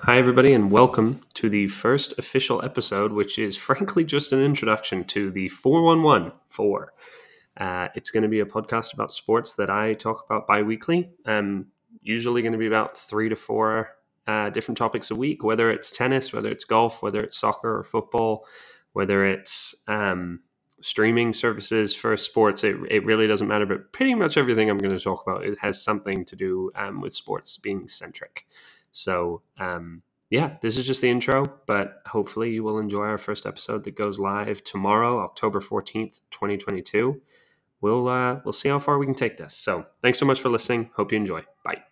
Hi, everybody, and welcome to the first official episode, which is frankly just an introduction to the 411 4. Uh, it's going to be a podcast about sports that I talk about bi weekly. Um, usually going to be about three to four uh, different topics a week, whether it's tennis, whether it's golf, whether it's soccer or football, whether it's um, streaming services for sports. It, it really doesn't matter, but pretty much everything I'm going to talk about it has something to do um, with sports being centric. So, um, yeah, this is just the intro, but hopefully you will enjoy our first episode that goes live tomorrow, October 14th, 2022. We'll uh, we'll see how far we can take this. So, thanks so much for listening. Hope you enjoy. Bye.